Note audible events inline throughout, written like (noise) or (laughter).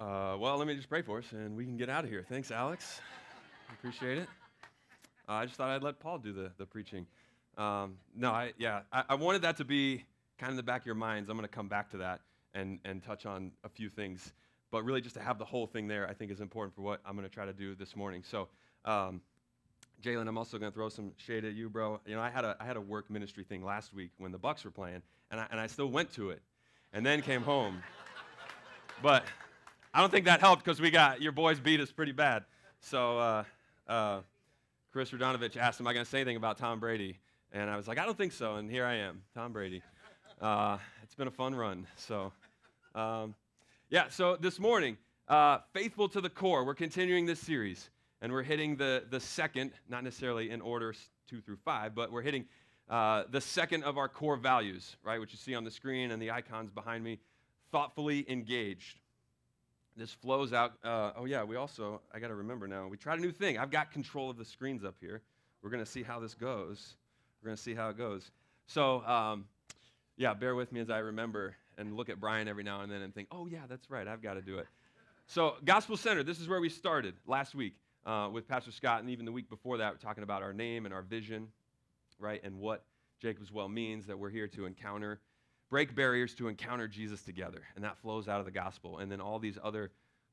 Uh, well, let me just pray for us and we can get out of here. Thanks, Alex. Appreciate it. Uh, I just thought I'd let Paul do the, the preaching. Um, no, I, yeah, I, I wanted that to be kind of in the back of your minds. I'm going to come back to that and, and touch on a few things. But really, just to have the whole thing there, I think is important for what I'm going to try to do this morning. So, um, Jalen, I'm also going to throw some shade at you, bro. You know, I had a I had a work ministry thing last week when the Bucks were playing, and I, and I still went to it, and then came home. but I don't think that helped because we got your boys beat us pretty bad. So uh, uh, Chris Radonovich asked, "Am I going to say anything about Tom Brady?" And I was like, "I don't think so." And here I am, Tom Brady. Uh, it's been a fun run. So, um, yeah. So this morning, uh, faithful to the core. We're continuing this series and we're hitting the, the second, not necessarily in order two through five, but we're hitting uh, the second of our core values, right, which you see on the screen and the icons behind me thoughtfully engaged. This flows out. Uh, oh, yeah, we also, I got to remember now, we tried a new thing. I've got control of the screens up here. We're going to see how this goes. We're going to see how it goes. So, um, yeah, bear with me as I remember and look at Brian every now and then and think, oh, yeah, that's right, I've got to do it. So, Gospel Center, this is where we started last week uh, with Pastor Scott, and even the week before that, we're talking about our name and our vision, right, and what Jacob's Well means that we're here to encounter, break barriers to encounter Jesus together. And that flows out of the gospel. And then all these other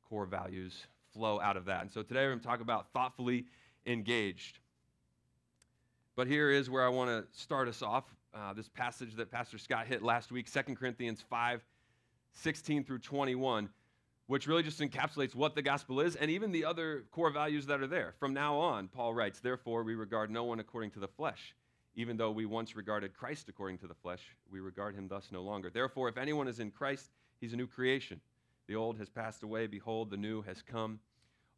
core values flow out of that. And so today we're going to talk about thoughtfully engaged. But here is where I want to start us off. Uh, this passage that Pastor Scott hit last week, 2 Corinthians 5 16 through 21 which really just encapsulates what the gospel is and even the other core values that are there. From now on, Paul writes, Therefore, we regard no one according to the flesh. Even though we once regarded Christ according to the flesh, we regard him thus no longer. Therefore, if anyone is in Christ, he's a new creation. The old has passed away. Behold, the new has come.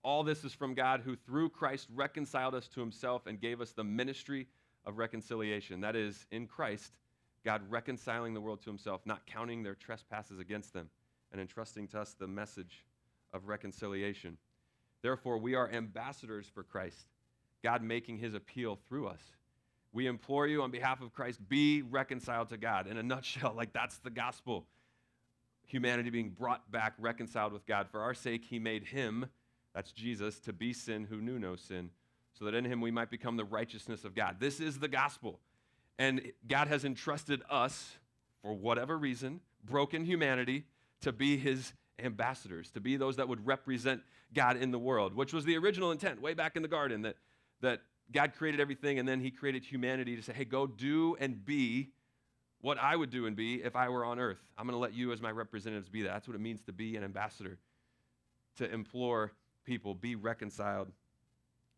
All this is from God, who through Christ reconciled us to himself and gave us the ministry of reconciliation. That is, in Christ, God reconciling the world to himself, not counting their trespasses against them and entrusting to us the message of reconciliation. Therefore, we are ambassadors for Christ, God making his appeal through us. We implore you on behalf of Christ, be reconciled to God. In a nutshell, (laughs) like that's the gospel. Humanity being brought back, reconciled with God. For our sake, he made him, that's Jesus, to be sin who knew no sin, so that in him we might become the righteousness of God. This is the gospel. And God has entrusted us, for whatever reason, broken humanity, to be his ambassadors, to be those that would represent God in the world, which was the original intent way back in the garden that, that God created everything and then he created humanity to say, hey, go do and be what I would do and be if I were on earth. I'm going to let you, as my representatives, be that. That's what it means to be an ambassador, to implore people, be reconciled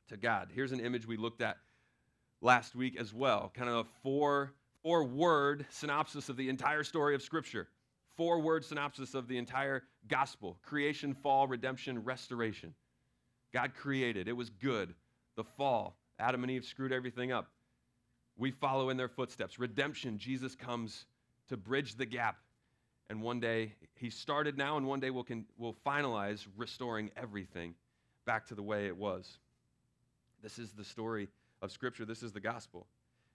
to God. Here's an image we looked at last week as well, kind of a four, four word synopsis of the entire story of Scripture four word synopsis of the entire gospel creation, fall, redemption, restoration. God created, it was good. The fall, Adam and Eve screwed everything up. We follow in their footsteps. Redemption, Jesus comes to bridge the gap. And one day, he started now, and one day we'll, can, we'll finalize restoring everything back to the way it was. This is the story of Scripture. This is the gospel.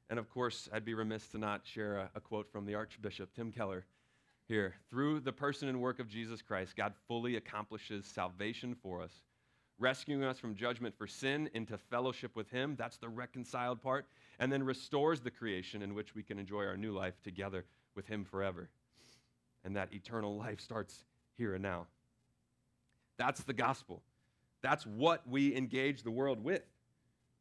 And of course, I'd be remiss to not share a, a quote from the Archbishop Tim Keller here. Through the person and work of Jesus Christ, God fully accomplishes salvation for us, rescuing us from judgment for sin into fellowship with Him. That's the reconciled part. And then restores the creation in which we can enjoy our new life together with Him forever. And that eternal life starts here and now. That's the gospel. That's what we engage the world with.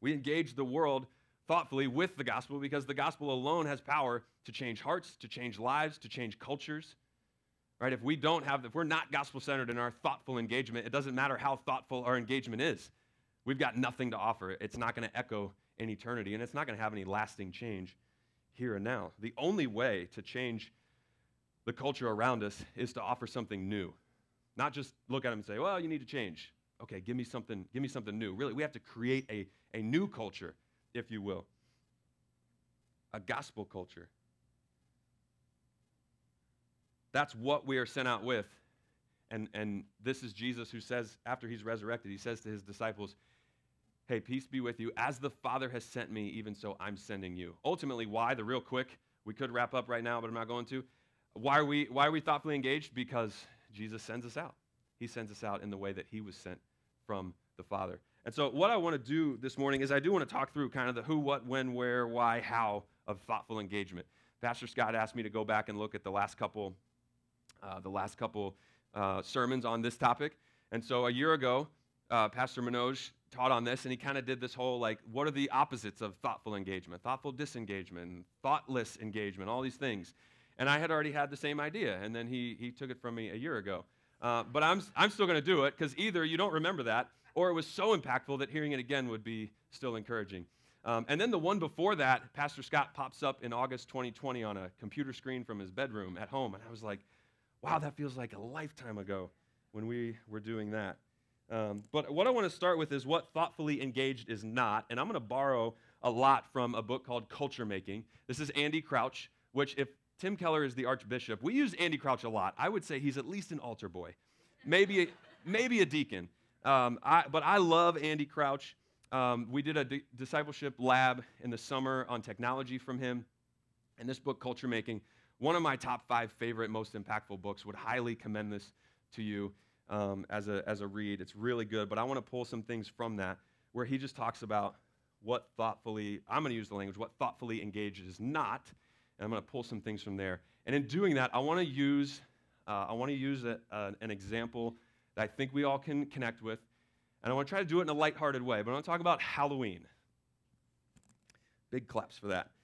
We engage the world thoughtfully with the gospel because the gospel alone has power to change hearts, to change lives, to change cultures. Right? If we don't have, if we're not gospel centered in our thoughtful engagement, it doesn't matter how thoughtful our engagement is. We've got nothing to offer. It's not going to echo in eternity, and it's not going to have any lasting change here and now. The only way to change the culture around us is to offer something new. Not just look at them and say, well, you need to change. Okay, give me something, give me something new. Really, we have to create a, a new culture if you will. A gospel culture. That's what we are sent out with. And, and this is Jesus who says, after he's resurrected, he says to his disciples, Hey, peace be with you. As the Father has sent me, even so I'm sending you. Ultimately, why? The real quick, we could wrap up right now, but I'm not going to. Why are we, why are we thoughtfully engaged? Because Jesus sends us out. He sends us out in the way that He was sent from the Father. And so, what I want to do this morning is I do want to talk through kind of the who, what, when, where, why, how of thoughtful engagement. Pastor Scott asked me to go back and look at the last couple, uh, the last couple uh, sermons on this topic. And so, a year ago, uh, Pastor Manoj taught on this, and he kind of did this whole like, what are the opposites of thoughtful engagement? Thoughtful disengagement, thoughtless engagement, all these things. And I had already had the same idea, and then he, he took it from me a year ago. Uh, but I'm, I'm still going to do it because either you don't remember that, or it was so impactful that hearing it again would be still encouraging. Um, and then the one before that, Pastor Scott pops up in August 2020 on a computer screen from his bedroom at home. And I was like, wow, that feels like a lifetime ago when we were doing that. Um, but what I want to start with is what thoughtfully engaged is not. And I'm going to borrow a lot from a book called Culture Making. This is Andy Crouch, which, if Tim Keller is the Archbishop, we use Andy Crouch a lot. I would say he's at least an altar boy, maybe, a, maybe a deacon. Um, I, but I love Andy Crouch. Um, we did a di- discipleship lab in the summer on technology from him. And this book, Culture Making, one of my top five favorite, most impactful books, would highly commend this to you um, as, a, as a read. It's really good, but I want to pull some things from that where he just talks about what thoughtfully, I'm going to use the language, what thoughtfully engaged is not. And I'm going to pull some things from there. And in doing that, I want to use, uh, I want to use a, an example that I think we all can connect with. And I want to try to do it in a lighthearted way, but I want to talk about Halloween. Big claps for that. (laughs)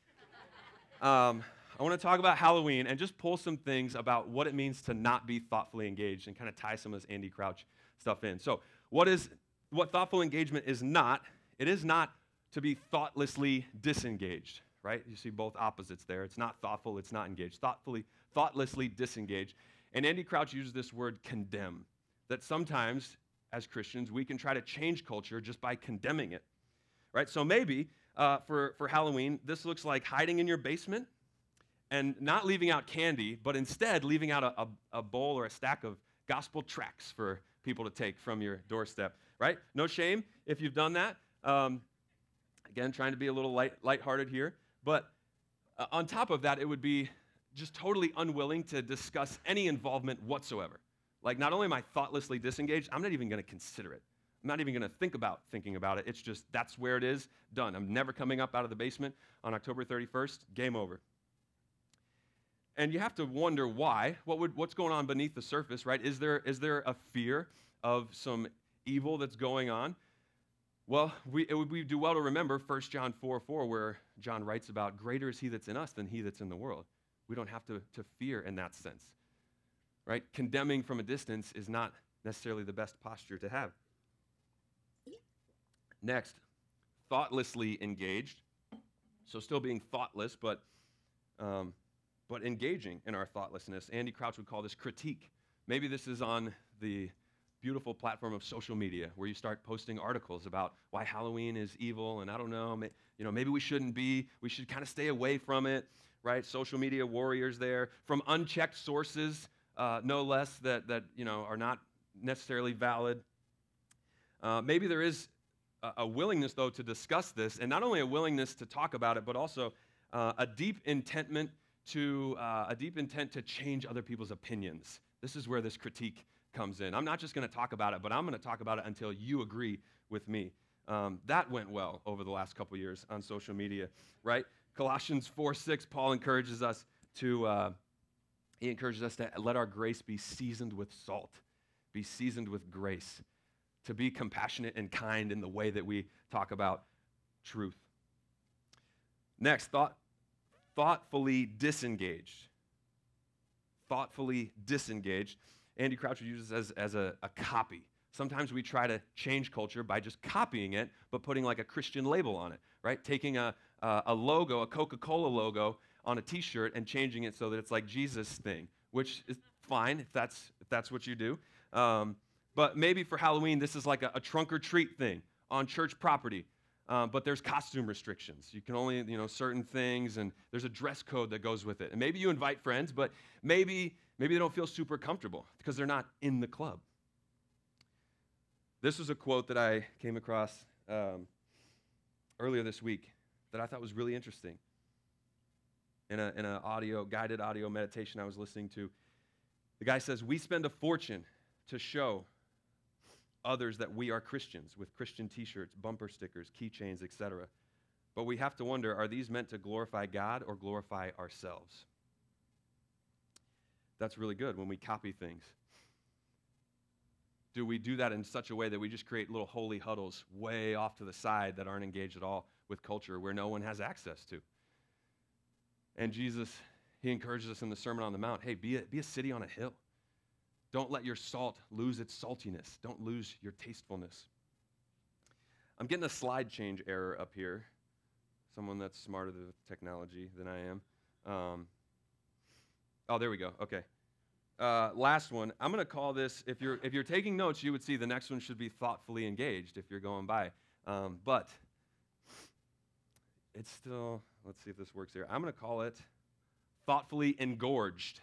Um, I want to talk about Halloween and just pull some things about what it means to not be thoughtfully engaged and kind of tie some of this Andy Crouch stuff in. So, what is what thoughtful engagement is not? It is not to be thoughtlessly disengaged, right? You see both opposites there. It's not thoughtful, it's not engaged. Thoughtfully, thoughtlessly disengaged. And Andy Crouch uses this word condemn, that sometimes as Christians we can try to change culture just by condemning it, right? So maybe uh, for, for Halloween, this looks like hiding in your basement and not leaving out candy, but instead leaving out a, a, a, bowl or a stack of gospel tracts for people to take from your doorstep, right? No shame if you've done that. Um, again, trying to be a little light, lighthearted here. But uh, on top of that, it would be just totally unwilling to discuss any involvement whatsoever. Like, not only am I thoughtlessly disengaged, I'm not even going to consider it. I'm not even going to think about thinking about it. It's just that's where it is, done. I'm never coming up out of the basement on October 31st, game over. And you have to wonder why. What would, what's going on beneath the surface, right? Is there, is there a fear of some evil that's going on? Well, we, would, we do well to remember 1 John 4 4, where John writes about greater is he that's in us than he that's in the world. We don't have to, to fear in that sense, right? Condemning from a distance is not necessarily the best posture to have. Next, thoughtlessly engaged. So, still being thoughtless, but um, but engaging in our thoughtlessness. Andy Crouch would call this critique. Maybe this is on the beautiful platform of social media where you start posting articles about why Halloween is evil and I don't know, you know, maybe we shouldn't be, we should kind of stay away from it, right? Social media warriors there from unchecked sources, uh, no less that that you know are not necessarily valid. Uh, maybe there is a, a, willingness though to discuss this, and not only a willingness to talk about it, but also uh, a deep intentment to uh, a deep intent to change other people's opinions. This is where this critique comes in. I'm not just going to talk about it, but I'm going to talk about it until you agree with me. Um, that went well over the last couple years on social media, right? Colossians 4 6, Paul encourages us to, uh, he encourages us to let our grace be seasoned with salt, be seasoned with grace, to be compassionate and kind in the way that we talk about truth. Next, thought, thoughtfully disengaged. Thoughtfully disengaged. Andy Crouch uses as, as a, a copy. Sometimes we try to change culture by just copying it, but putting like a Christian label on it, right? Taking a, a, a logo, a Coca Cola logo on a t shirt and changing it so that it's like Jesus' thing, which is fine if that's, if that's what you do. Um, but maybe for Halloween, this is like a, a trunk or treat thing on church property um, but there's costume restrictions. You can only, you know, certain things, and there's a dress code that goes with it. And maybe you invite friends, but maybe, maybe they don't feel super comfortable because they're not in the club. This was a quote that I came across um, earlier this week that I thought was really interesting. In an in a audio, guided audio meditation I was listening to, the guy says, We spend a fortune to show others that we are Christians with Christian t shirts, bumper stickers, keychains, etc. But we have to wonder are these meant to glorify God or glorify ourselves? That's really good when we copy things. Do we do that in such a way that we just create little holy huddles way off to the side that aren't engaged at all with culture where no one has access to? And Jesus, he encourages us in the Sermon on the Mount hey, be a, be a city on a hill. Don't let your salt lose its saltiness. Don't lose your tastefulness. I'm getting a slide change error up here. Someone that's smarter with technology than I am. Um, oh, there we go. Okay. Uh, last one. I'm going to call this. If you're if you're taking notes, you would see the next one should be thoughtfully engaged. If you're going by, um, but it's still. Let's see if this works here. I'm going to call it thoughtfully engorged.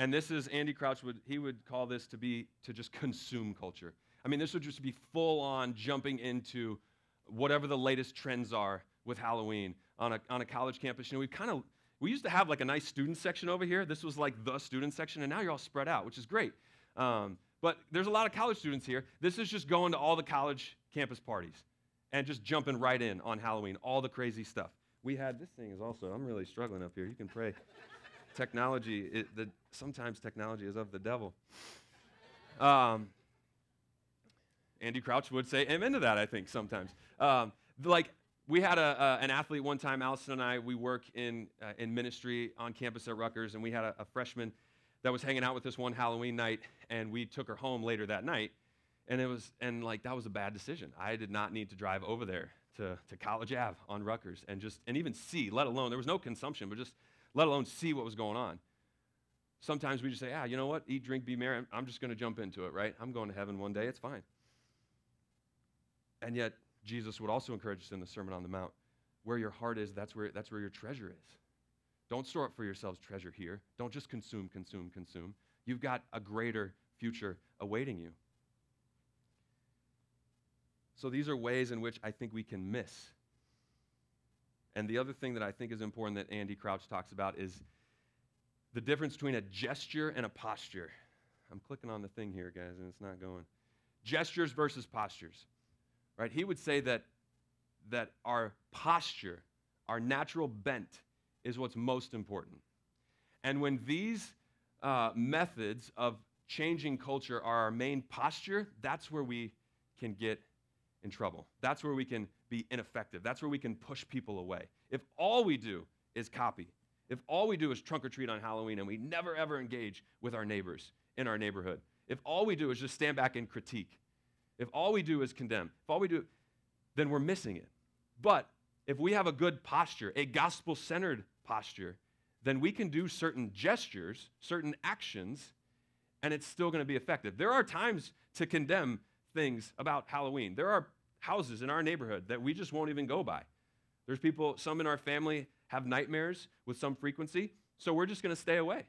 And this is Andy Crouch would he would call this to be to just (laughs) consume culture. I mean, this would just be full on jumping into whatever the latest trends are with Halloween on a, on a college campus. You know, we kind of we used to have like a nice student section over here. This was like the student section, and now you're all spread out, which is great. Um, but there's a lot of college students here. This is just going to all the college campus parties and just jumping right in on Halloween, all the crazy stuff. We had this thing is also. I'm really struggling up here. You can pray (laughs) technology, it, the, sometimes technology is of the devil. Um, Andy Crouch would say amen to that, I think, sometimes. Um, like, we had a, an athlete one time, Allison and I, we work in, uh, in ministry on campus at Rutgers, and we had a, a freshman that was hanging out with us one Halloween night, and we took her home later that night. And it was, and like, that was a bad decision. I did not need to drive over there to, to College Ave on Rutgers and just, and even see, let alone, there was no consumption, but just let alone see what was going on. Sometimes we just say, ah, you know what? Eat, drink, be merry. I'm just going to jump into it, right? I'm going to heaven one day. It's fine. And yet, Jesus would also encourage us in the Sermon on the Mount where your heart is, that's where, that's where your treasure is. Don't store up for yourselves treasure here. Don't just consume, consume, consume. You've got a greater future awaiting you. So these are ways in which I think we can miss and the other thing that I think is important that Andy Crouch talks about is the difference between a gesture and a posture. I'm clicking on the thing here, guys, and it's not going. Gestures versus postures. Right? He would say that that our posture, our natural bent is what's most important. And when these uh, methods of changing culture are our main posture, that's where we can get in trouble. That's where we can be ineffective. That's where we can push people away. If all we do is copy, if all we do is trunk or treat on Halloween and we never ever engage with our neighbors in our neighborhood, if all we do is just stand back and critique, if all we do is condemn, if all we do, then we're missing it. But if we have a good posture, a gospel centered posture, then we can do certain gestures, certain actions, and it's still going to be effective. There are times to condemn things about Halloween. There are houses in our neighborhood that we just won't even go by. There's people, some in our family have nightmares with some frequency, so we're just going to stay away.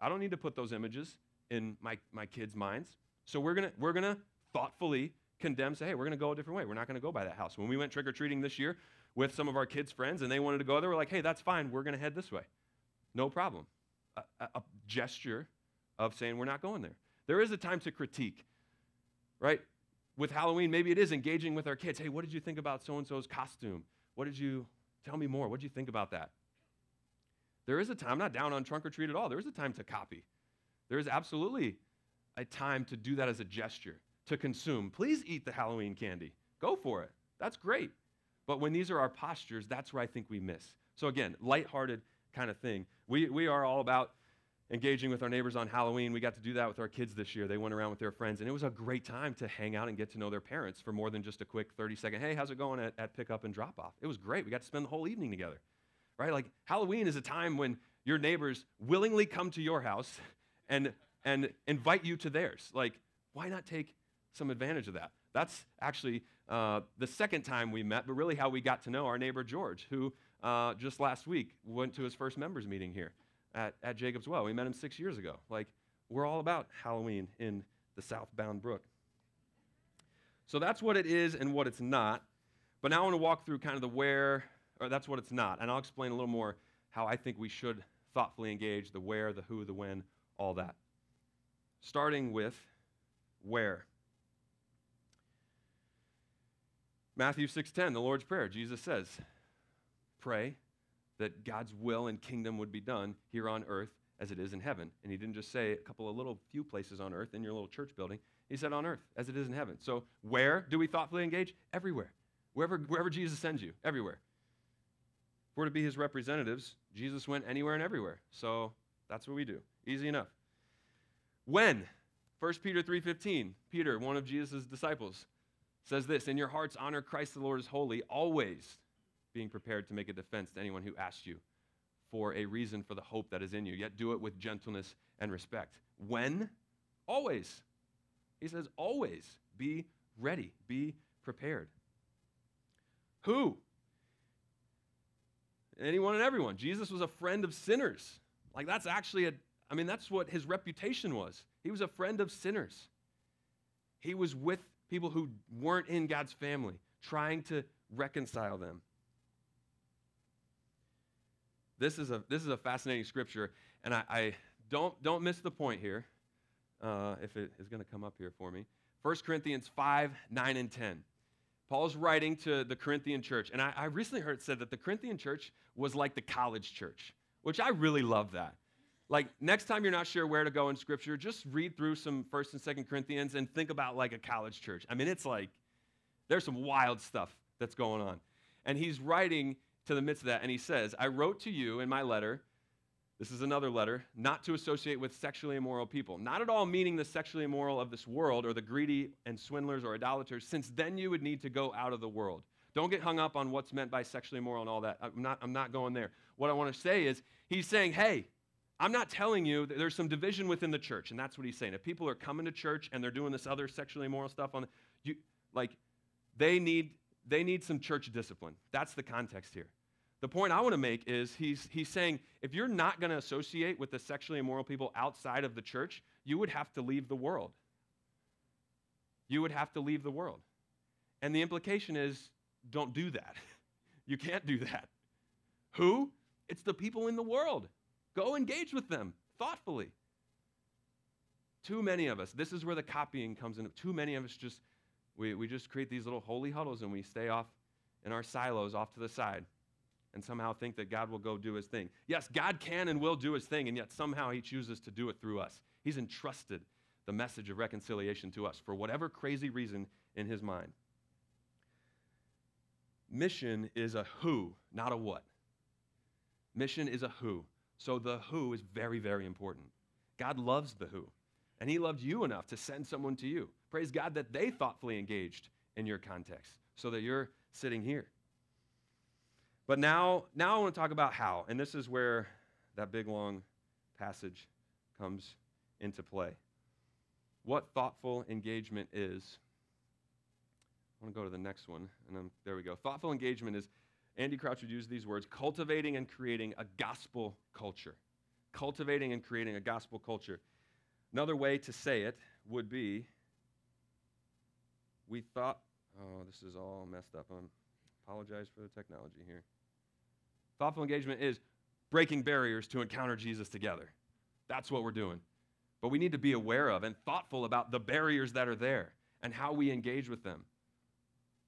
I don't need to put those images in my, my kids' minds. So we're going to we're to thoughtfully condemn, say, hey, we're going to go a different way. We're not going to go by that house. When we went trick or treating this year with some of our kids' friends and they wanted to go there, we're like, hey, that's fine. We're going to head this way. No problem. A, a, a gesture of saying we're not going there. There is a time to critique, right? With Halloween, maybe it is engaging with our kids. Hey, what did you think about so and so's costume? What did you tell me more? What did you think about that? There is a time, I'm not down on trunk or treat at all. There is a time to copy. There is absolutely a time to do that as a gesture, to consume. Please eat the Halloween candy. Go for it. That's great. But when these are our postures, that's where I think we miss. So again, lighthearted kind of thing. We, we are all about engaging with our neighbors on Halloween. We got to do that with our kids this year. They went around with their friends, and it was a great time to hang out and get to know their parents for more than just a quick 30 second, hey, how's it going at, at pickup and drop off? It was great. We got to spend the whole evening together, right? Like Halloween is a time when your neighbors willingly come to your house and, and invite you to theirs. Like, why not take some advantage of that? That's actually uh, the second time we met, but really how we got to know our neighbor George, who uh, just last week went to his first members meeting here at, at Jacob's Well. We met him six years ago. Like, we're all about Halloween in the South Bound Brook. So that's what it is and what it's not. But now I want to walk through kind of the where, or that's what it's not. And I'll explain a little more how I think we should thoughtfully engage the where, the who, the when, all that. Starting with where. Matthew 6:10, the Lord's Prayer, Jesus says, "Pray that God's will and kingdom would be done here on earth as it is in heaven." And he didn't just say a couple of little few places on earth in your little church building. He said on earth as it is in heaven. So, where do we thoughtfully engage? Everywhere. Wherever, wherever Jesus sends you, everywhere. If we're to be his representatives, Jesus went anywhere and everywhere. So, that's what we do. Easy enough. When? 1 Peter 3:15. Peter, one of Jesus' disciples, says this, "In your hearts honor Christ the Lord as holy, always being prepared to make a defense to anyone who asks you for a reason for the hope that is in you, yet do it with gentleness and respect." When? Always. He says always be ready, be prepared. Who? Anyone and everyone. Jesus was a friend of sinners. Like that's actually a I mean, that's what his reputation was. He was a friend of sinners. He was with people who weren't in God's family, trying to reconcile them. This is a, this is a fascinating scripture, and I, I don't, don't miss the point here, uh, if it is going to come up here for me. 1 Corinthians 5, 9, and 10. Paul's writing to the Corinthian church, and I, I recently heard it said that the Corinthian church was like the college church, which I really love that. Like next time you're not sure where to go in scripture, just read through some first and second Corinthians and think about like a college church. I mean, it's like there's some wild stuff that's going on. And he's writing to the midst of that, and he says, I wrote to you in my letter, this is another letter, not to associate with sexually immoral people. Not at all meaning the sexually immoral of this world or the greedy and swindlers or idolaters, since then you would need to go out of the world. Don't get hung up on what's meant by sexually immoral and all that. I'm not, I'm not going there. What I want to say is, he's saying, hey, I'm not telling you that there's some division within the church, and that's what he's saying. If people are coming to church and they're doing this other sexually immoral stuff on, you like, they need they need some church discipline. That's the context here. The point I want to make is he's he's saying if you're not going to associate with the sexually immoral people outside of the church, you would have to leave the world. You would have to leave the world. And the implication is don't do that. (laughs) You can't do that. Who? It's the people in the world. Go engage with them thoughtfully. Too many of us, this is where the copying comes in. Too many of us just, we, we just create these little holy huddles and we stay off in our silos off to the side and somehow think that God will go do his thing. Yes, God can and will do his thing, and yet somehow he chooses to do it through us. He's entrusted the message of reconciliation to us for whatever crazy reason in his mind. Mission is a who, not a what. Mission is a who. So the who is very, very important. God loves the who. And he loved you enough to send someone to you. Praise God that they thoughtfully engaged in your context so that you're sitting here. But now, now I want to talk about how. And this is where that big long passage comes into play. What thoughtful engagement is. I want to go to the next one. And then there we go. Thoughtful engagement is Andy Crouch would use these words cultivating and creating a gospel culture. Cultivating and creating a gospel culture. Another way to say it would be we thought, oh, this is all messed up. I apologize for the technology here. Thoughtful engagement is breaking barriers to encounter Jesus together. That's what we're doing. But we need to be aware of and thoughtful about the barriers that are there and how we engage with them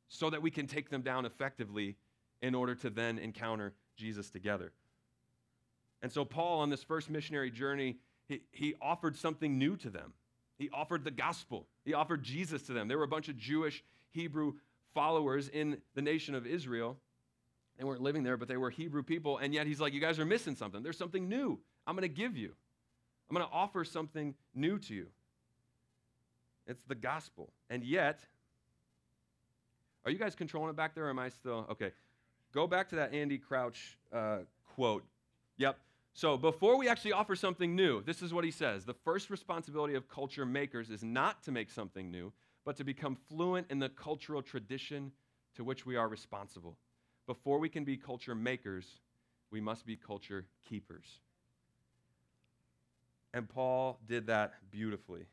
so that we can take them down effectively in order to then encounter Jesus together. And so, Paul, on this first missionary journey, he, he offered something new to them. He offered the gospel, he offered Jesus to them. There were a bunch of Jewish Hebrew followers in the nation of Israel. They weren't living there, but they were Hebrew people. And yet, he's like, You guys are missing something. There's something new I'm going to give you, I'm going to offer something new to you. It's the gospel. And yet, are you guys controlling it back there? am I still? Okay. Go back to that Andy Crouch uh, quote. Yep. So before we actually offer something new, this is what he says The first responsibility of culture makers is not to make something new, but to become fluent in the cultural tradition to which we are responsible. Before we can be culture makers, we must be culture keepers. And Paul did that beautifully.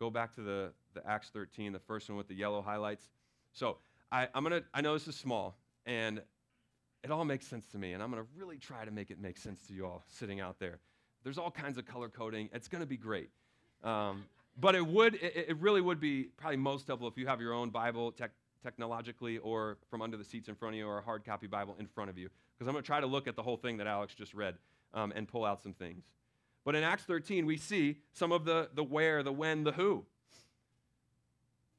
Go back to the, the Acts 13, the first one with the yellow highlights. So I, I'm gonna, I know this is small, and it all makes sense to me, and I'm gonna really try to make it make sense to you all sitting out there. There's all kinds of color coding. It's gonna be great. Um, but it would, it, it really would be probably most helpful if you have your own Bible tech, technologically or from under the seats in front of you or a hard copy Bible in front of you. Because I'm going to try to look at the whole thing that Alex just read um, and pull out some things. But in Acts 13, we see some of the, the where, the when, the who.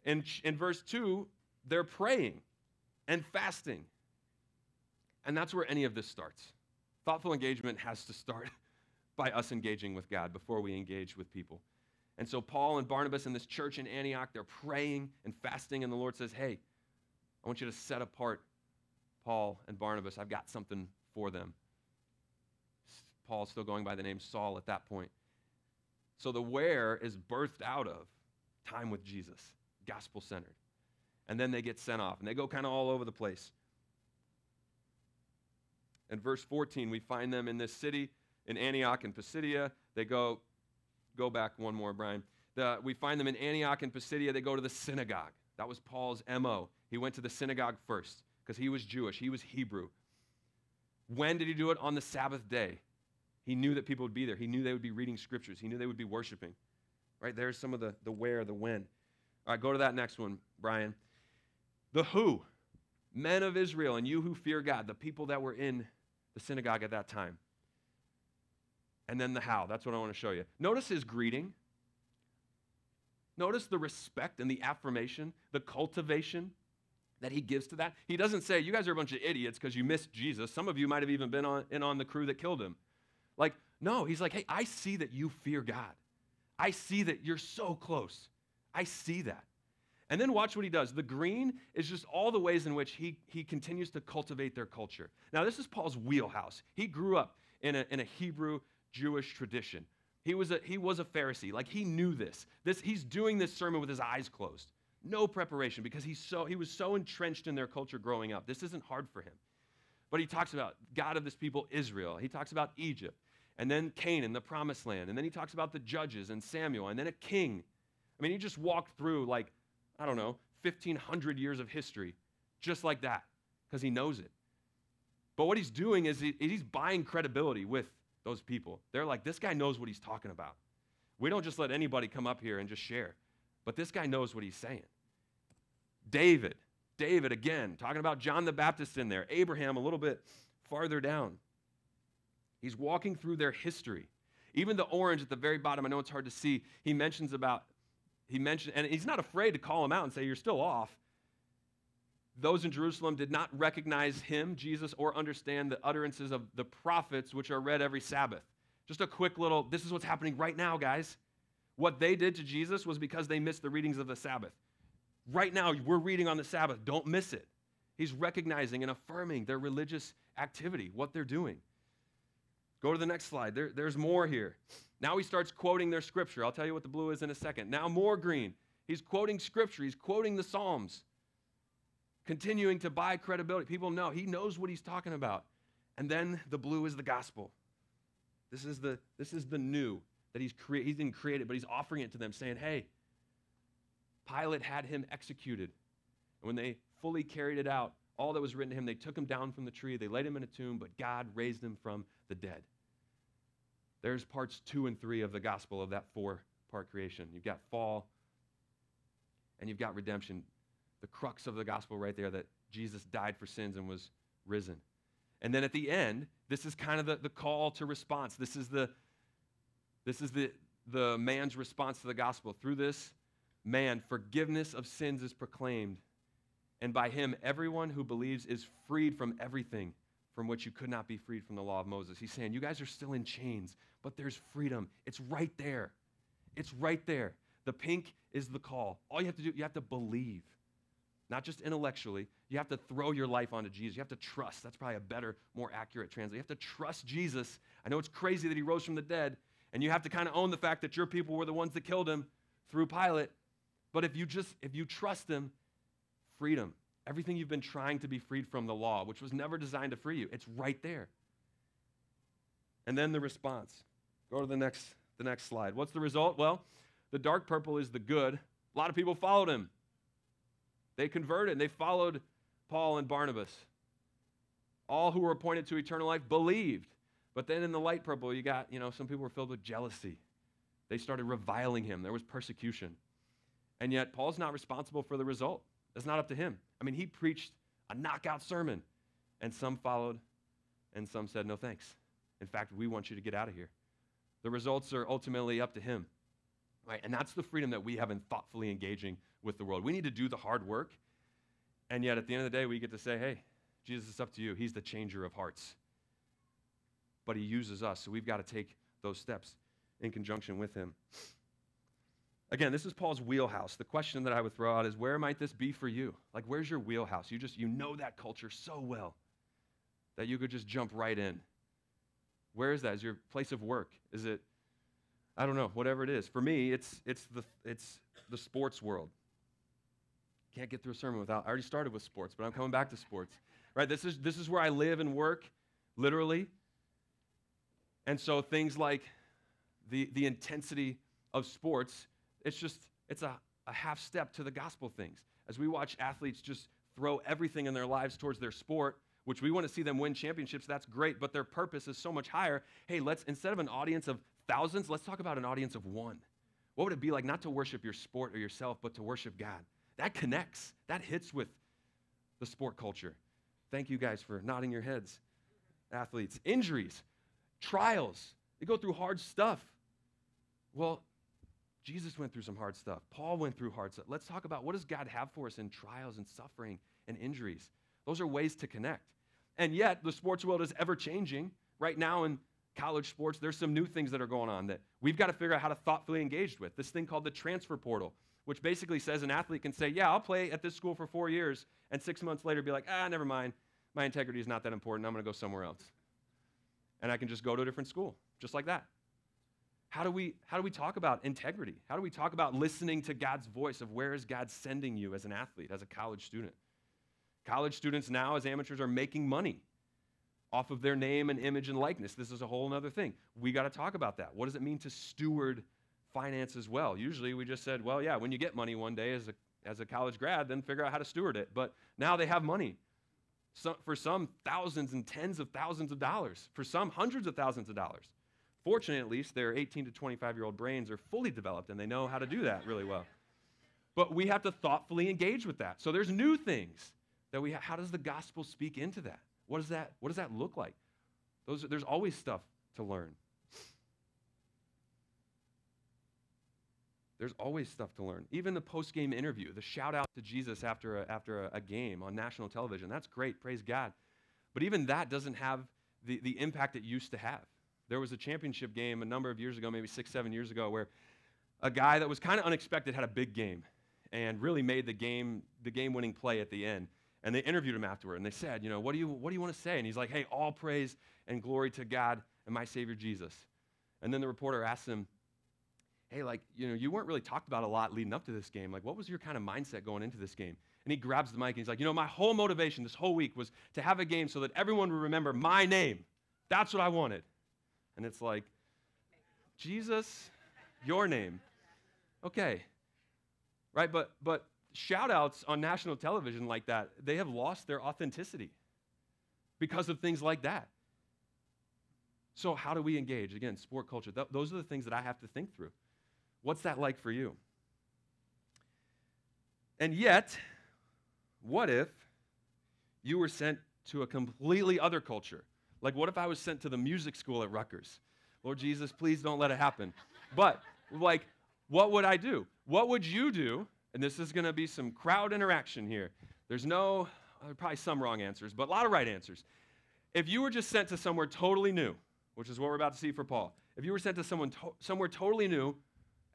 In, in verse 2, they're praying and fasting. And that's where any of this starts. Thoughtful engagement has to start (laughs) by us engaging with God before we engage with people. And so Paul and Barnabas and this church in Antioch, they're praying and fasting, and the Lord says, Hey, I want you to set apart Paul and Barnabas. I've got something for them. Paul's still going by the name Saul at that point. So the where is birthed out of time with Jesus, gospel centered. And then they get sent off, and they go kind of all over the place. In verse 14, we find them in this city in Antioch and Pisidia. They go, go back one more, Brian. The, we find them in Antioch and Pisidia. They go to the synagogue. That was Paul's MO. He went to the synagogue first because he was Jewish, he was Hebrew. When did he do it? On the Sabbath day. He knew that people would be there. He knew they would be reading scriptures. He knew they would be worshiping. Right? There's some of the, the where, the when. All right, go to that next one, Brian. The who. Men of Israel and you who fear God, the people that were in the synagogue at that time. And then the how. That's what I want to show you. Notice his greeting. Notice the respect and the affirmation, the cultivation that he gives to that. He doesn't say, You guys are a bunch of idiots because you missed Jesus. Some of you might have even been on, in on the crew that killed him. Like, no, he's like, Hey, I see that you fear God. I see that you're so close. I see that. And then watch what he does. The green is just all the ways in which he, he continues to cultivate their culture. Now, this is Paul's wheelhouse. He grew up in a, in a Hebrew Jewish tradition. He was, a, he was a Pharisee. Like he knew this. this. He's doing this sermon with his eyes closed. No preparation because he's so, he was so entrenched in their culture growing up. This isn't hard for him. But he talks about God of this people, Israel. He talks about Egypt, and then Canaan, the promised land. And then he talks about the judges and Samuel, and then a king. I mean, he just walked through like I don't know, 1,500 years of history just like that because he knows it. But what he's doing is he, he's buying credibility with those people. They're like, this guy knows what he's talking about. We don't just let anybody come up here and just share, but this guy knows what he's saying. David, David again, talking about John the Baptist in there, Abraham a little bit farther down. He's walking through their history. Even the orange at the very bottom, I know it's hard to see, he mentions about he mentioned, and he's not afraid to call him out and say, You're still off. Those in Jerusalem did not recognize him, Jesus, or understand the utterances of the prophets, which are read every Sabbath. Just a quick little this is what's happening right now, guys. What they did to Jesus was because they missed the readings of the Sabbath. Right now, we're reading on the Sabbath. Don't miss it. He's recognizing and affirming their religious activity, what they're doing. Go to the next slide. There, there's more here. Now he starts quoting their scripture. I'll tell you what the blue is in a second. Now, more green. He's quoting scripture, he's quoting the Psalms, continuing to buy credibility. People know he knows what he's talking about. And then the blue is the gospel. This is the, this is the new that he's cre- he didn't create it, but he's offering it to them, saying, Hey, Pilate had him executed. And when they fully carried it out, all that was written to him, they took him down from the tree, they laid him in a tomb, but God raised him from the dead. There's parts two and three of the gospel of that four part creation. You've got fall and you've got redemption. The crux of the gospel right there that Jesus died for sins and was risen. And then at the end, this is kind of the, the call to response. This is the this is the, the man's response to the gospel. Through this man, forgiveness of sins is proclaimed. And by him, everyone who believes is freed from everything from which you could not be freed from the law of Moses. He's saying, You guys are still in chains, but there's freedom. It's right there. It's right there. The pink is the call. All you have to do, you have to believe, not just intellectually. You have to throw your life onto Jesus. You have to trust. That's probably a better, more accurate translation. You have to trust Jesus. I know it's crazy that he rose from the dead, and you have to kind of own the fact that your people were the ones that killed him through Pilate. But if you just, if you trust him, freedom. Everything you've been trying to be freed from the law, which was never designed to free you, it's right there. And then the response. Go to the next, the next slide. What's the result? Well, the dark purple is the good. A lot of people followed him. They converted and they followed Paul and Barnabas. All who were appointed to eternal life believed. But then in the light purple, you got, you know, some people were filled with jealousy. They started reviling him. There was persecution. And yet, Paul's not responsible for the result. It's not up to him. I mean, he preached a knockout sermon, and some followed, and some said, no thanks. In fact, we want you to get out of here. The results are ultimately up to him. Right? And that's the freedom that we have in thoughtfully engaging with the world. We need to do the hard work, and yet at the end of the day, we get to say, hey, Jesus, it's up to you. He's the changer of hearts. But he uses us, so we've got to take those steps in conjunction with him. Again, this is Paul's wheelhouse. The question that I would throw out is where might this be for you? Like where's your wheelhouse? You just you know that culture so well that you could just jump right in. Where is that? Is your place of work? Is it I don't know, whatever it is. For me, it's it's the it's the sports world. Can't get through a sermon without I already started with sports, but I'm coming back to sports. Right? This is this is where I live and work, literally. And so things like the, the intensity of sports, it's just, it's a, a half step to the gospel things. As we watch athletes just throw everything in their lives towards their sport, which we want to see them win championships, that's great, but their purpose is so much higher. Hey, let's, instead of an audience of thousands, let's talk about an audience of one. What would it be like not to worship your sport or yourself, but to worship God? That connects, that hits with the sport culture. Thank you guys for nodding your heads, athletes. Injuries, trials, they go through hard stuff. Well, Jesus went through some hard stuff. Paul went through hard stuff. Let's talk about what does God have for us in trials and suffering and injuries. Those are ways to connect. And yet, the sports world is ever changing. Right now in college sports, there's some new things that are going on that we've got to figure out how to thoughtfully engage with. This thing called the transfer portal, which basically says an athlete can say, Yeah, I'll play at this school for four years, and six months later be like, Ah, never mind. My integrity is not that important. I'm going to go somewhere else. And I can just go to a different school, just like that. How do we how do we talk about integrity? How do we talk about listening to God's voice of where is God sending you as an athlete, as a college student? College students now as amateurs are making money off of their name and image and likeness. This is a whole other thing. We got to talk about that. What does it mean to steward finance as well? Usually we just said, well, yeah, when you get money one day as a as a college grad, then figure out how to steward it. But now they have money. So, for some, thousands and tens of thousands of dollars. For some, hundreds of thousands of dollars. Fortunately, at least, their 18 to 25 year old brains are fully developed and they know how to do that really well. But we have to thoughtfully engage with that. So there's new things that we ha- how does the gospel speak into that? What does that what does that look like? Those, there's always stuff to learn. There's always stuff to learn. Even the post game interview, the shout out to Jesus after, a, after a, a, game on national television, that's great, praise God. But even that doesn't have the, the impact it used to have. There was a championship game a number of years ago, maybe six, seven years ago, where a guy that was kind of unexpected had a big game and really made the game the game winning play at the end. And they interviewed him afterward and they said, you know, what do you what do you want to say? And he's like, hey, all praise and glory to God and my Savior Jesus. And then the reporter asked him, hey, like, you know, you weren't really talked about a lot leading up to this game. Like, what was your kind of mindset going into this game? And he grabs the mic and he's like, you know, my whole motivation this whole week was to have a game so that everyone would remember my name. That's what I wanted. And it's like, Jesus, your name. Okay. Right? But but shout outs on national television like that, they have lost their authenticity because of things like that. So, how do we engage? Again, sport culture. Th- those are the things that I have to think through. What's that like for you? And yet, what if you were sent to a completely other culture? Like, what if I was sent to the music school at Rutgers? Lord Jesus, please don't let it happen. But, like, what would I do? What would you do? And this is going to be some crowd interaction here. There's no, uh, probably some wrong answers, but a lot of right answers. If you were just sent to somewhere totally new, which is what we're about to see for Paul, if you were sent to someone to- somewhere totally new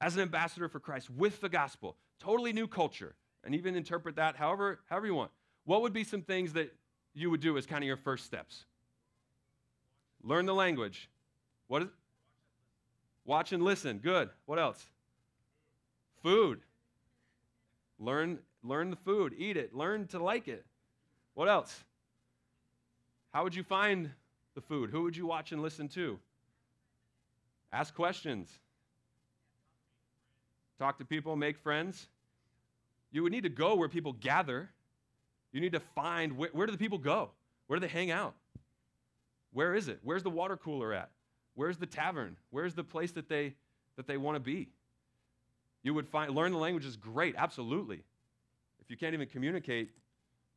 as an ambassador for Christ with the gospel, totally new culture, and even interpret that however, however you want, what would be some things that you would do as kind of your first steps? Learn the language. What is Watch and listen. Good. What else? Food. Learn learn the food. Eat it. Learn to like it. What else? How would you find the food? Who would you watch and listen to? Ask questions. Talk to people, make friends. You would need to go where people gather. You need to find wh- where do the people go? Where do they hang out? Where is it? Where's the water cooler at? Where's the tavern? Where's the place that they that they want to be. You would find learn the language is great, absolutely. If you can't even communicate,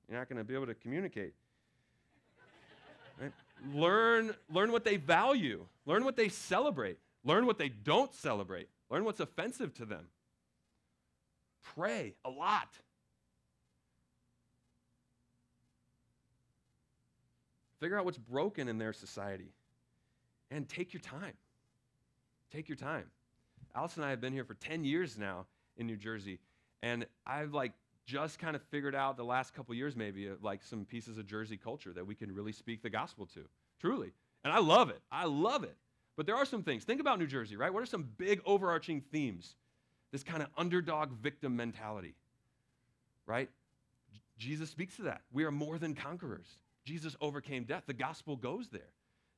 you're not going to be able to communicate. Right? Learn, learn what they value. Learn what they celebrate. Learn what they don't celebrate. Learn what's offensive to them. Pray a lot. Figure out what's broken in their society. And take your time. Take your time. Alice and I have been here for 10 years now in New Jersey. And I've like just kind of figured out the last couple years maybe like some pieces of Jersey culture that we can really speak the gospel to. Truly. And I love it. I love it. But there are some things. Think about New Jersey, right? What are some big overarching themes? This kind of underdog victim mentality, right? J- Jesus speaks to that. We are more than conquerors. Jesus overcame death. The gospel goes there.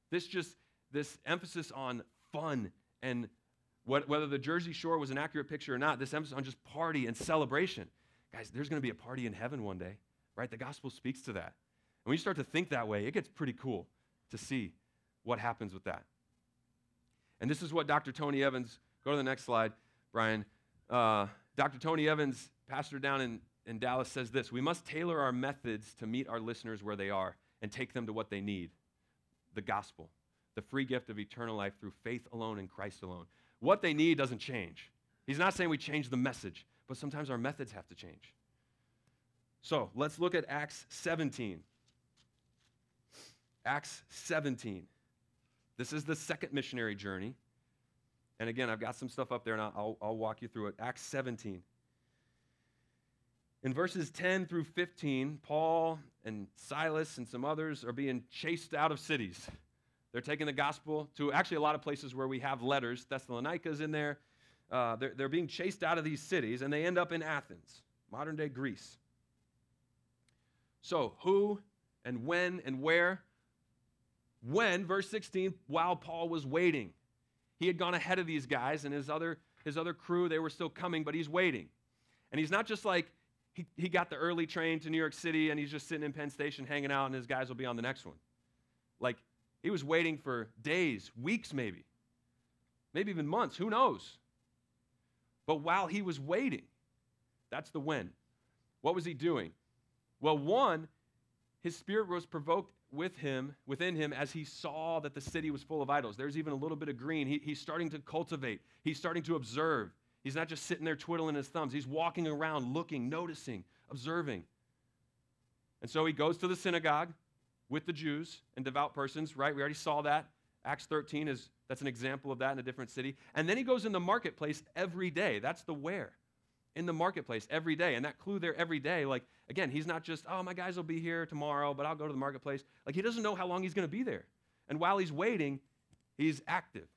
This just, this emphasis on fun and what, whether the Jersey Shore was an accurate picture or not, this emphasis on just party and celebration. Guys, there's going to be a party in heaven one day, right? The gospel speaks to that. And when you start to think that way, it gets pretty cool to see what happens with that. And this is what Dr. Tony Evans, go to the next slide, Brian. Uh, Dr. Tony Evans, pastor down in, in Dallas, says this We must tailor our methods to meet our listeners where they are and take them to what they need the gospel, the free gift of eternal life through faith alone in Christ alone. What they need doesn't change. He's not saying we change the message, but sometimes our methods have to change. So let's look at Acts 17. Acts 17. This is the second missionary journey. And again, I've got some stuff up there and I'll, I'll walk you through it. Acts 17. In verses 10 through 15, Paul and Silas and some others are being chased out of cities. They're taking the gospel to actually a lot of places where we have letters. Thessalonica's in there. Uh, they're, they're being chased out of these cities and they end up in Athens, modern day Greece. So, who and when and where? When, verse 16, while Paul was waiting. He had gone ahead of these guys and his other, his other crew, they were still coming, but he's waiting. And he's not just like, he, he got the early train to New York City and he's just sitting in Penn Station hanging out and his guys will be on the next one. Like, he was waiting for days, weeks maybe, maybe even months, who knows? But while he was waiting, that's the when. What was he doing? Well, one, his spirit was provoked with him, within him, as he saw that the city was full of idols. There's even a little bit of green. He, he's starting to cultivate, he's starting to observe. He's not just sitting there twiddling his thumbs, he's walking around, looking, noticing, observing. And so he goes to the synagogue with the Jews and devout persons, right? We already saw that. Acts 13 is that's an example of that in a different city. And then he goes in the marketplace every day. That's the where. In the marketplace every day. And that clue there every day, like, again, he's not just, oh, my guys will be here tomorrow, but I'll go to the marketplace. Like, he doesn't know how long he's going to be there. And while he's waiting, he's active.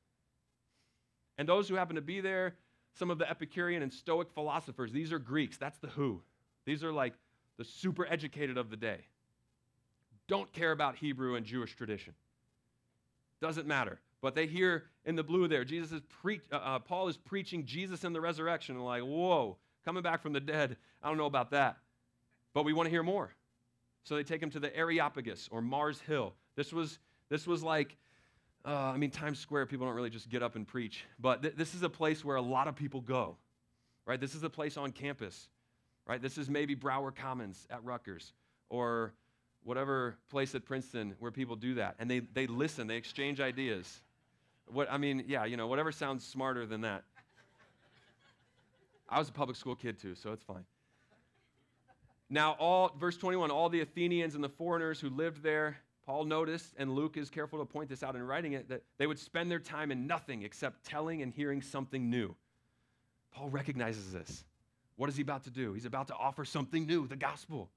And those who happen to be there, some of the Epicurean and Stoic philosophers, these are Greeks. That's the who. These are like the super educated of the day. Don't care about Hebrew and Jewish tradition. Doesn't matter. But they hear in the blue there, Jesus is pre- uh, uh, Paul is preaching Jesus and the resurrection. And like, whoa, coming back from the dead. I don't know about that. But we want to hear more. So they take him to the Areopagus or Mars Hill. This was, this was like, uh, I mean, Times Square, people don't really just get up and preach. But th- this is a place where a lot of people go, right? This is a place on campus, right? This is maybe Brower Commons at Rutgers or whatever place at Princeton where people do that. And they, they listen, they exchange ideas. What, I mean, yeah, you know, whatever sounds smarter than that. I was a public school kid too, so it's fine. Now, all, verse 21, all the Athenians and the foreigners who lived there, Paul noticed, and Luke is careful to point this out in writing it, that they would spend their time in nothing except telling and hearing something new. Paul recognizes this. What is he about to do? He's about to offer something new, the gospel.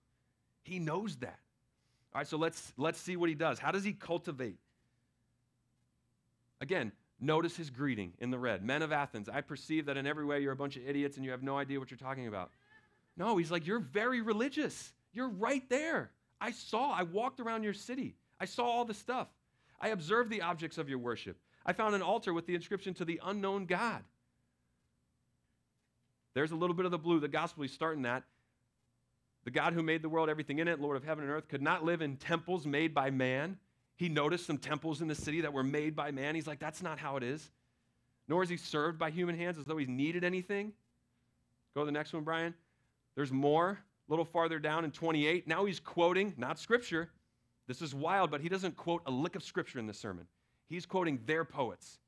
He knows that. All right, so let's, let's see what he does. How does he cultivate? Again, notice his greeting in the red. Men of Athens, I perceive that in every way you're a bunch of idiots and you have no idea what you're talking about. No, he's like, You're very religious. You're right there. I saw, I walked around your city. I saw all the stuff. I observed the objects of your worship. I found an altar with the inscription to the unknown God. There's a little bit of the blue. The gospel, is starting that. The God who made the world, everything in it, Lord of heaven and earth, could not live in temples made by man. He noticed some temples in the city that were made by man. He's like, that's not how it is. nor is he served by human hands as though he's needed anything. Go to the next one, Brian. There's more, a little farther down in 28. Now he's quoting, not scripture. This is wild, but he doesn't quote a lick of scripture in this sermon. He's quoting their poets,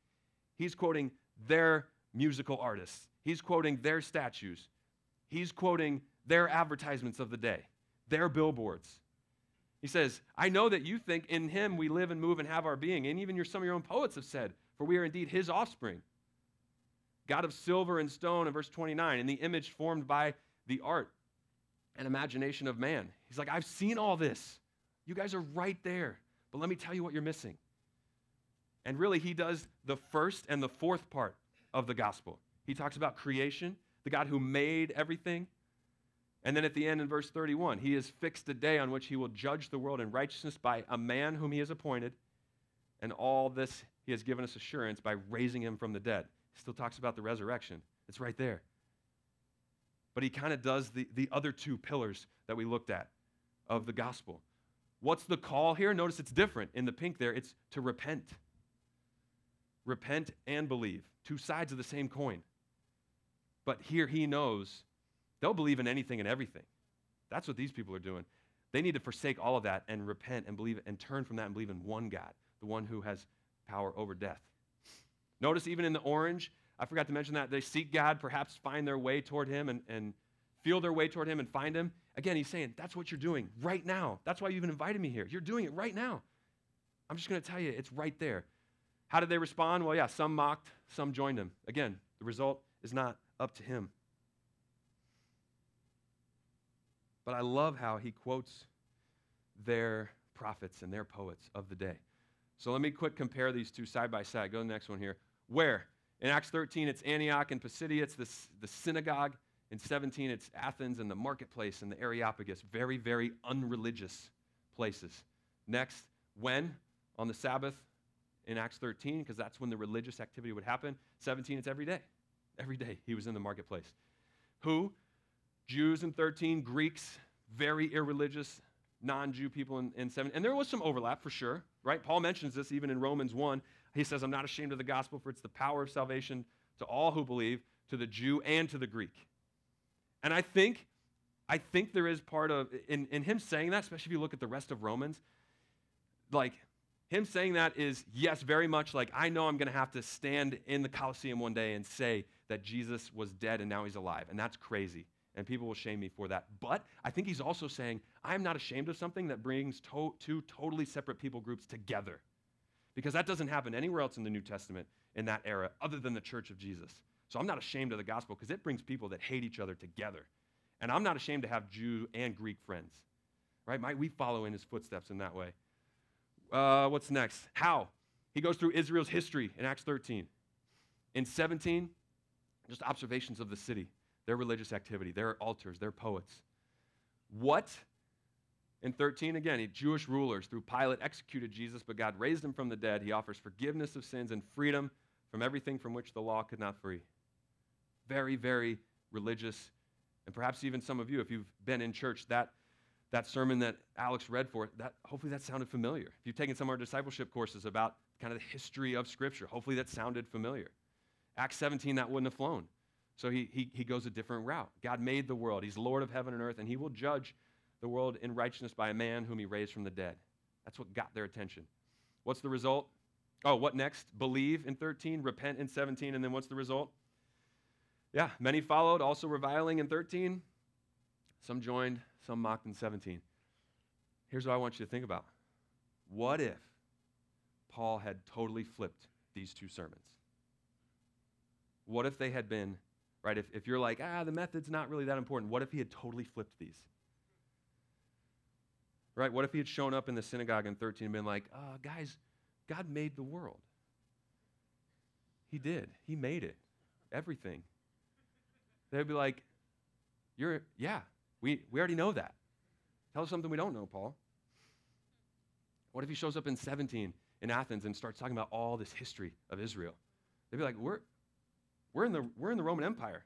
he's quoting their musical artists, he's quoting their statues, he's quoting their advertisements of the day, their billboards. He says, I know that you think in him we live and move and have our being. And even your, some of your own poets have said, for we are indeed his offspring. God of silver and stone in verse 29, in the image formed by the art and imagination of man. He's like, I've seen all this. You guys are right there. But let me tell you what you're missing. And really, he does the first and the fourth part of the gospel. He talks about creation, the God who made everything. And then at the end in verse 31, he has fixed a day on which he will judge the world in righteousness by a man whom he has appointed. And all this he has given us assurance by raising him from the dead. He still talks about the resurrection. It's right there. But he kind of does the, the other two pillars that we looked at of the gospel. What's the call here? Notice it's different. In the pink there, it's to repent. Repent and believe. Two sides of the same coin. But here he knows they'll believe in anything and everything. That's what these people are doing. They need to forsake all of that and repent and believe and turn from that and believe in one God, the one who has power over death. Notice even in the orange, I forgot to mention that they seek God, perhaps find their way toward Him and, and feel their way toward Him and find Him. Again, He's saying, that's what you're doing right now. That's why you even invited me here. You're doing it right now. I'm just going to tell you, it's right there. How did they respond? Well, yeah, some mocked, some joined Him. Again, the result is not up to Him. But I love how He quotes their prophets and their poets of the day. So let me quick compare these two side by side. Go to the next one here. Where? In Acts 13, it's Antioch and Pisidia, it's the, the synagogue. In 17, it's Athens and the marketplace and the Areopagus. Very, very unreligious places. Next, when? On the Sabbath in Acts 13, because that's when the religious activity would happen. 17, it's every day. Every day he was in the marketplace. Who? Jews in 13, Greeks, very irreligious, non Jew people in, in 7. And there was some overlap for sure, right? Paul mentions this even in Romans 1. He says, I'm not ashamed of the gospel, for it's the power of salvation to all who believe, to the Jew and to the Greek. And I think, I think there is part of, in, in him saying that, especially if you look at the rest of Romans, like him saying that is, yes, very much like, I know I'm going to have to stand in the Colosseum one day and say that Jesus was dead and now he's alive. And that's crazy and people will shame me for that. But I think he's also saying, I'm not ashamed of something that brings to- two totally separate people groups together. Because that doesn't happen anywhere else in the New Testament in that era other than the church of Jesus. So I'm not ashamed of the gospel because it brings people that hate each other together. And I'm not ashamed to have Jew and Greek friends. Right? My, we follow in his footsteps in that way. Uh, what's next? How? He goes through Israel's history in Acts 13. In 17, just observations of the city their religious activity, their altars, their poets. What? In 13, again, Jewish rulers through Pilate executed Jesus, but God raised him from the dead. He offers forgiveness of sins and freedom from everything from which the law could not free. Very, very religious. And perhaps even some of you, if you've been in church, that, that sermon that Alex read for, that, hopefully that sounded familiar. If you've taken some of our discipleship courses about kind of the history of Scripture, hopefully that sounded familiar. Acts 17, that wouldn't have flown. So he, he, he goes a different route. God made the world. He's Lord of heaven and earth, and he will judge the world in righteousness by a man whom he raised from the dead. That's what got their attention. What's the result? Oh, what next? Believe in 13, repent in 17, and then what's the result? Yeah, many followed, also reviling in 13. Some joined, some mocked in 17. Here's what I want you to think about. What if Paul had totally flipped these two sermons? What if they had been right? If, if you're like, ah, the method's not really that important, what if he had totally flipped these? Right? What if he had shown up in the synagogue in 13 and been like, uh, guys, God made the world. He did. He made it. Everything. They'd be like, You're, yeah, we, we already know that. Tell us something we don't know, Paul. What if he shows up in 17 in Athens and starts talking about all this history of Israel? They'd be like, We're, we're in the, we're in the Roman Empire.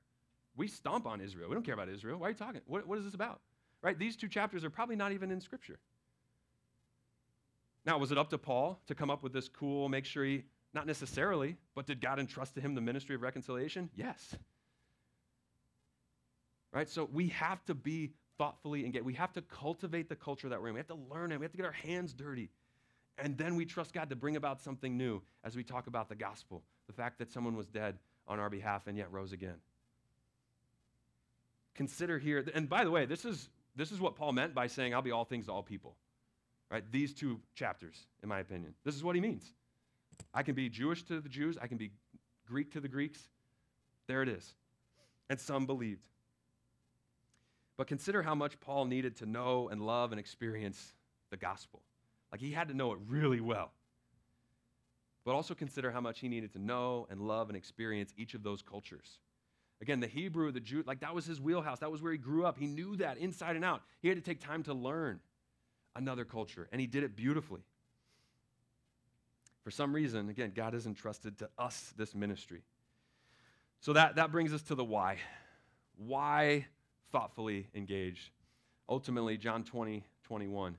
We stomp on Israel. We don't care about Israel. Why are you talking? What, what is this about? Right? These two chapters are probably not even in Scripture. Now, was it up to Paul to come up with this cool, make sure he Not necessarily, but did God entrust to him the ministry of reconciliation? Yes. Right? So we have to be thoughtfully engaged. We have to cultivate the culture that we're in. We have to learn it. We have to get our hands dirty. And then we trust God to bring about something new as we talk about the gospel the fact that someone was dead on our behalf and yet rose again. Consider here, and by the way, this is, this is what Paul meant by saying, I'll be all things to all people. Right? These two chapters, in my opinion. This is what he means. I can be Jewish to the Jews, I can be Greek to the Greeks. There it is. And some believed. But consider how much Paul needed to know and love and experience the gospel. Like he had to know it really well. But also consider how much he needed to know and love and experience each of those cultures. Again, the Hebrew, the Jew, like that was his wheelhouse. That was where he grew up. He knew that inside and out. He had to take time to learn another culture, and he did it beautifully. For some reason, again, God has entrusted to us this ministry. So that, that brings us to the why. Why thoughtfully engage? Ultimately, John 20, 21.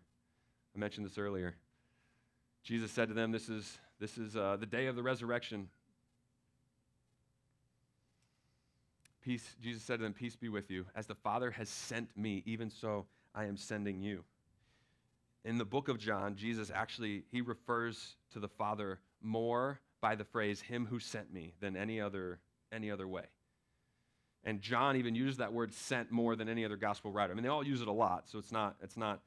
I mentioned this earlier. Jesus said to them, This is, this is uh, the day of the resurrection. Peace, Jesus said to them, Peace be with you. As the Father has sent me, even so I am sending you in the book of John, Jesus actually he refers to the Father more by the phrase him who sent me than any other any other way. And John even uses that word sent more than any other gospel writer. I mean, they all use it a lot, so it's not it's not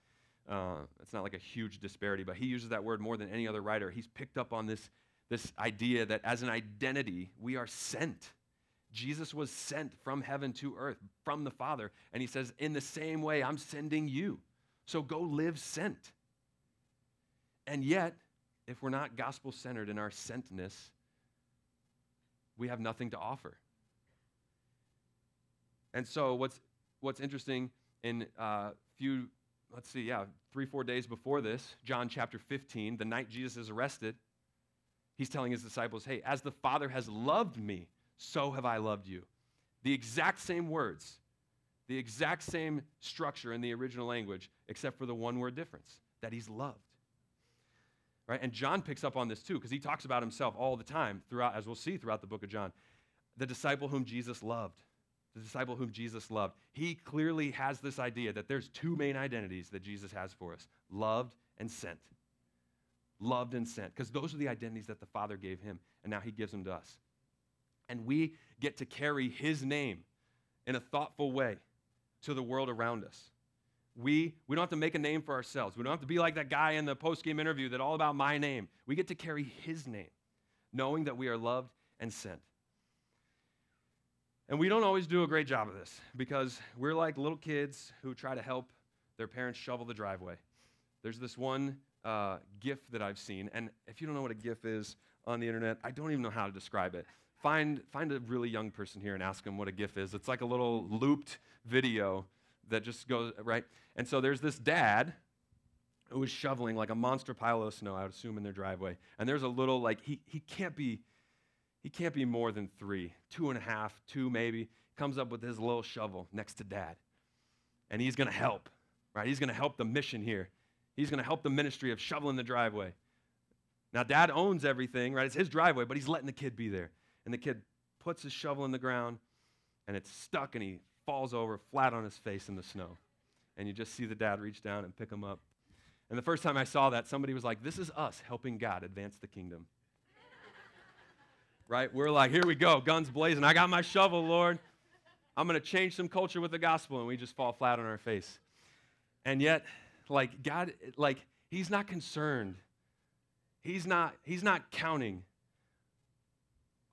uh, it's not like a huge disparity, but he uses that word more than any other writer. He's picked up on this this idea that as an identity, we are sent. Jesus was sent from heaven to earth, from the Father. And he says, In the same way, I'm sending you. So go live sent. And yet, if we're not gospel centered in our sentness, we have nothing to offer. And so, what's, what's interesting in a uh, few, let's see, yeah, three, four days before this, John chapter 15, the night Jesus is arrested, he's telling his disciples, Hey, as the Father has loved me, so have I loved you. The exact same words the exact same structure in the original language, except for the one word difference that he's loved. Right? And John picks up on this too, because he talks about himself all the time throughout, as we'll see throughout the book of John. The disciple whom Jesus loved. The disciple whom Jesus loved. He clearly has this idea that there's two main identities that Jesus has for us loved and sent. Loved and sent. Because those are the identities that the Father gave him, and now he gives them to us. And we get to carry his name in a thoughtful way to the world around us. We, we don't have to make a name for ourselves. We don't have to be like that guy in the post game interview that all about my name. We get to carry his name, knowing that we are loved and sent. And we don't always do a great job of this because we're like little kids who try to help their parents shovel the driveway. There's this one uh, GIF that I've seen, and if you don't know what a GIF is on the internet, I don't even know how to describe it find, find a really young person here and ask them what a GIF is. It's like a little looped video that just goes, right? And so there's this dad who is shoveling like a monster pile of snow, I would assume, in their driveway. And there's a little, like, he, he can't be, he can't be more than three, two and a half, two maybe. Comes up with his little shovel next to dad. And he's to help, right? He's to help the mission here. He's to help the ministry of shoveling the driveway. Now, dad owns everything, right? It's his driveway, but he's letting the kid be there. And the kid puts his shovel in the ground, and it's stuck, and he falls over flat on his face in the snow. And you just see the dad reach down and pick him up. And the first time I saw that, somebody was like, This is us helping God advance the kingdom. (laughs) right? We're like, Here we go, guns blazing. I got my shovel, Lord. I'm going to change some culture with the gospel. And we just fall flat on our face. And yet, like, God, like, He's not concerned. He's not, he's not counting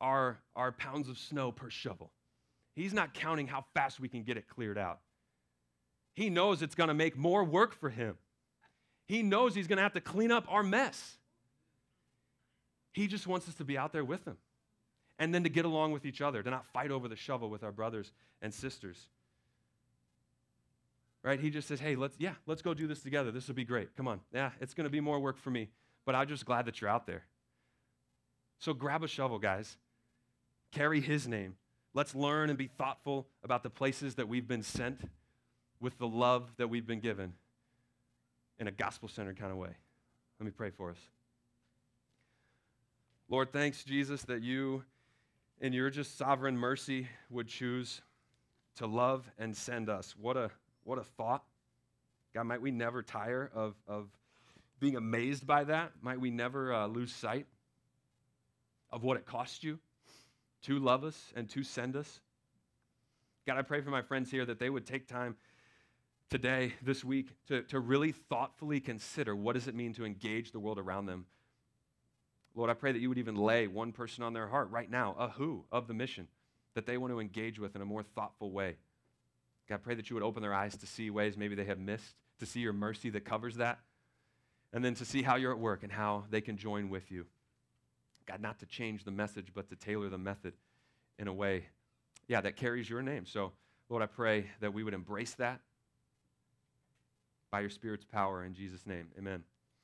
our, our pounds of snow per shovel. He's not counting how fast we can get it cleared out. He knows it's going to make more work for him. He knows he's going to have to clean up our mess. He just wants us to be out there with him and then to get along with each other, to not fight over the shovel with our brothers and sisters. Right? He just says, hey, let's, yeah, let's go do this together. This will be great. Come on. Yeah, it's going to be more work for me, but I'm just glad that you're out there. So grab a shovel, guys, carry his name. Let's learn and be thoughtful about the places that we've been sent with the love that we've been given in a gospel centered kind of way. Let me pray for us. Lord, thanks, Jesus, that you, in your just sovereign mercy, would choose to love and send us. What a, what a thought. God, might we never tire of, of being amazed by that? Might we never uh, lose sight of what it cost you to love us and to send us? God, I pray for my friends here that they would take time today, this week, to, to really thoughtfully consider what does it mean to engage the world around them. Lord, I pray that you would even lay one person on their heart right now, a who of the mission that they want to engage with in a more thoughtful way. God, I pray that you would open their eyes to see ways maybe they have missed, to see your mercy that covers that, and then to see how you're at work and how they can join with you. God, not to change the message, but to tailor the method in a way, yeah, that carries your name. So, Lord, I pray that we would embrace that by your Spirit's power in Jesus' name. Amen.